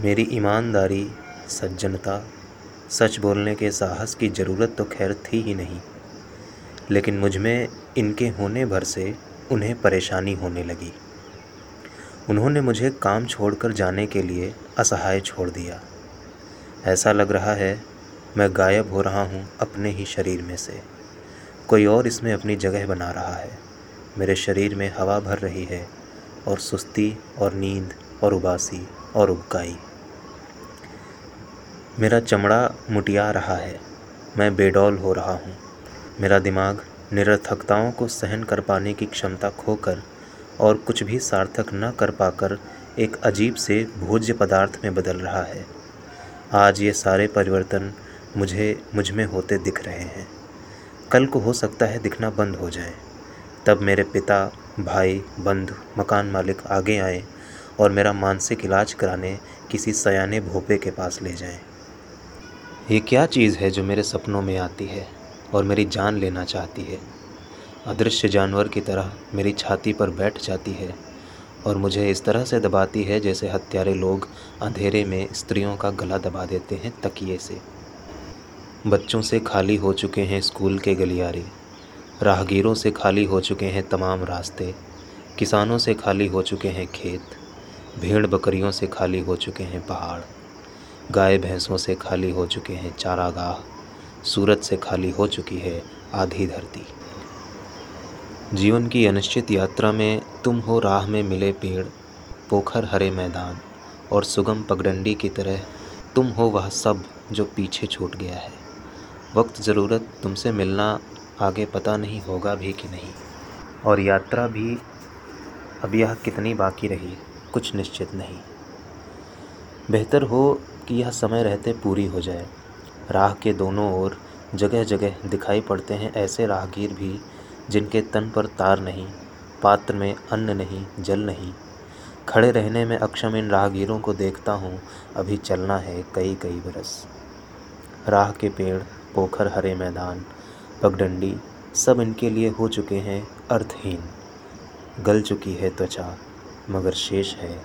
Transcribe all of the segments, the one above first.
मेरी ईमानदारी, सज्जनता, सच बोलने के साहस की ज़रूरत तो खैर थी ही नहीं। लेकिन मुझमें इनके होने भर से उन्हें परेशानी होने लगी। उन्होंने मुझे काम छोड़कर जाने के लिए असहाय छोड़ दिया। ऐसा लग रहा है मैं गायब हो रहा हूँ अपने ही शरीर में से। कोई और इसमें अपनी जगह बना रहा है। मेरे शरीर में हवा भर रही है और सुस्ती और नींद और उबासी और उबकाई। मेरा चमड़ा मुटिया रहा है। मैं बेडौल हो रहा हूँ। मेरा दिमाग निरर्थकताओं को सहन कर पाने की क्षमता खोकर और कुछ भी सार्थक न कर पाकर एक अजीब से भोज्य पदार्थ में बदल रहा है। आज ये सारे परिवर्तन मुझे, मुझमें होते दिख रहे हैं। कल को हो सकता है दिखना बंद हो जाए। तब मेरे पिता, भाई, बंधु, मकान मालिक आगे आए और मेरा मानसिक इलाज कराने किसी सयाने भोपे के पास ले जाएँ। ये क्या चीज़ है जो मेरे सपनों में आती है और मेरी जान लेना चाहती है? अदृश्य जानवर की तरह मेरी छाती पर बैठ जाती है और मुझे इस तरह से दबाती है जैसे हत्यारे लोग अंधेरे में स्त्रियों का गला दबा देते हैं तकिए से। बच्चों से खाली हो चुके हैं स्कूल के गलियारे। राहगीरों से खाली हो चुके हैं तमाम रास्ते। किसानों से खाली हो चुके हैं खेत। भेड़ बकरियों से खाली हो चुके हैं पहाड़। गाय भैंसों से खाली हो चुके हैं चारागाह। सूरत से खाली हो चुकी है आधी धरती। जीवन की अनिश्चित यात्रा में तुम हो राह में मिले पेड़, पोखर हरे मैदान, और सुगम पगडंडी की तरह तुम हो वह सब जो पीछे छूट गया है। वक्त, ज़रूरत तुमसे मिलना आगे पता नहीं होगा भी कि नहीं। और यात्रा भी अब यह कितनी बाकी रही, कुछ निश्चित नहीं। बेहतर हो कि यह समय रहते पूरी हो जाए। राह के दोनों ओर जगह जगह दिखाई पड़ते हैं ऐसे राहगीर भी, जिनके तन पर तार नहीं, पात्र में अन्न नहीं, जल नहीं। खड़े रहने में अक्षम इन राहगीरों को देखता हूँ, अभी चलना है कई कई बरस। राह के पेड़, पोखर, हरे मैदान, पगडंडी, सब इनके लिए हो चुके हैं अर्थहीन। गल चुकी है त्वचा, मगर शेष है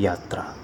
यात्रा।